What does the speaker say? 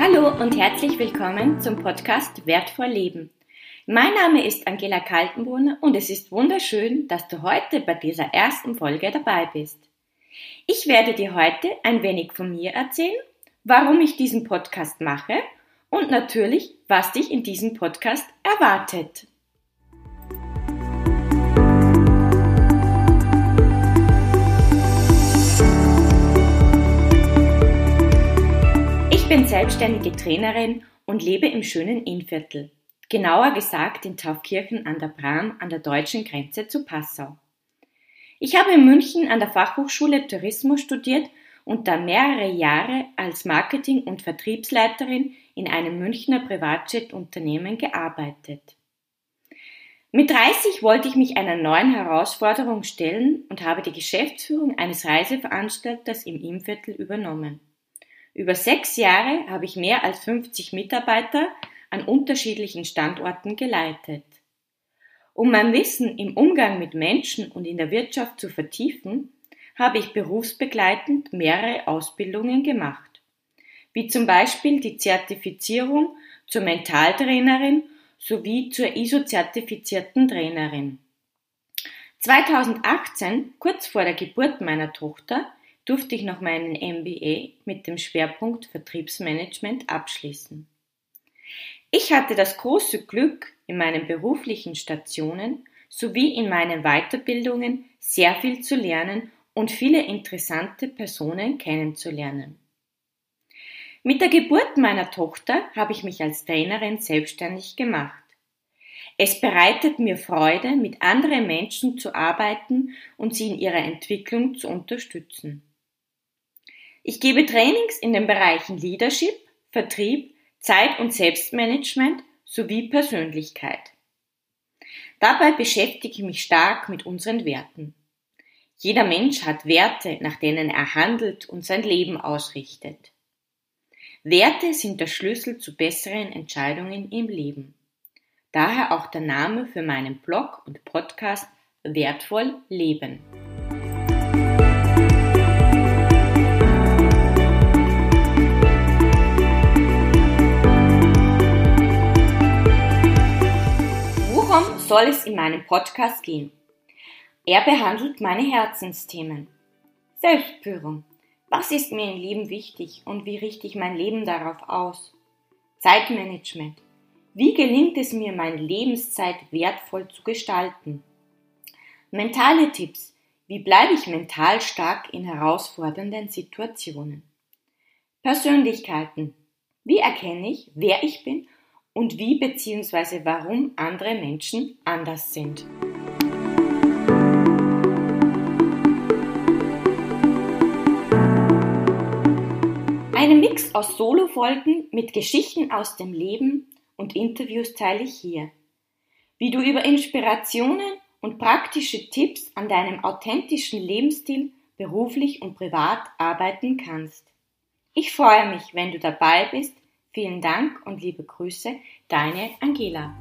Hallo und herzlich willkommen zum Podcast Wertvoll Leben. Mein Name ist Angela Kaltenbrunner und es ist wunderschön, dass du heute bei dieser ersten Folge dabei bist. Ich werde dir heute ein wenig von mir erzählen, warum ich diesen Podcast mache und natürlich, was dich in diesem Podcast erwartet. Bin selbstständige Trainerin und lebe im schönen Innviertel. Genauer gesagt in Taufkirchen an der Bram an der deutschen Grenze zu Passau. Ich habe in München an der Fachhochschule Tourismus studiert und dann mehrere Jahre als Marketing- und Vertriebsleiterin in einem Münchner Privatjet-Unternehmen gearbeitet. Mit 30 wollte ich mich einer neuen Herausforderung stellen und habe die Geschäftsführung eines Reiseveranstalters im Innviertel übernommen. Über sechs Jahre habe ich mehr als 50 Mitarbeiter an unterschiedlichen Standorten geleitet. Um mein Wissen im Umgang mit Menschen und in der Wirtschaft zu vertiefen, habe ich berufsbegleitend mehrere Ausbildungen gemacht, wie zum Beispiel die Zertifizierung zur Mentaltrainerin sowie zur ISO-zertifizierten Trainerin. 2018, kurz vor der Geburt meiner Tochter, durfte ich noch meinen MBA mit dem Schwerpunkt Vertriebsmanagement abschließen. Ich hatte das große Glück, in meinen beruflichen Stationen sowie in meinen Weiterbildungen sehr viel zu lernen und viele interessante Personen kennenzulernen. Mit der Geburt meiner Tochter habe ich mich als Trainerin selbstständig gemacht. Es bereitet mir Freude, mit anderen Menschen zu arbeiten und sie in ihrer Entwicklung zu unterstützen. Ich gebe Trainings in den Bereichen Leadership, Vertrieb, Zeit- und Selbstmanagement sowie Persönlichkeit. Dabei beschäftige ich mich stark mit unseren Werten. Jeder Mensch hat Werte, nach denen er handelt und sein Leben ausrichtet. Werte sind der Schlüssel zu besseren Entscheidungen im Leben. Daher auch der Name für meinen Blog und Podcast Wertvoll Leben. Soll es in meinem Podcast gehen? Er behandelt meine Herzensthemen. Selbstführung. Was ist mir im Leben wichtig und wie richte ich mein Leben darauf aus? Zeitmanagement. Wie gelingt es mir, meine Lebenszeit wertvoll zu gestalten? Mentale Tipps. Wie bleibe ich mental stark in herausfordernden Situationen? Persönlichkeiten. Wie erkenne ich, wer ich bin und wie bzw. warum andere Menschen anders sind? Einen Mix aus Solo-Folgen mit Geschichten aus dem Leben und Interviews teile ich hier. Wie du über Inspirationen und praktische Tipps an deinem authentischen Lebensstil beruflich und privat arbeiten kannst. Ich freue mich, wenn du dabei bist. Vielen Dank und liebe Grüße, deine Angela.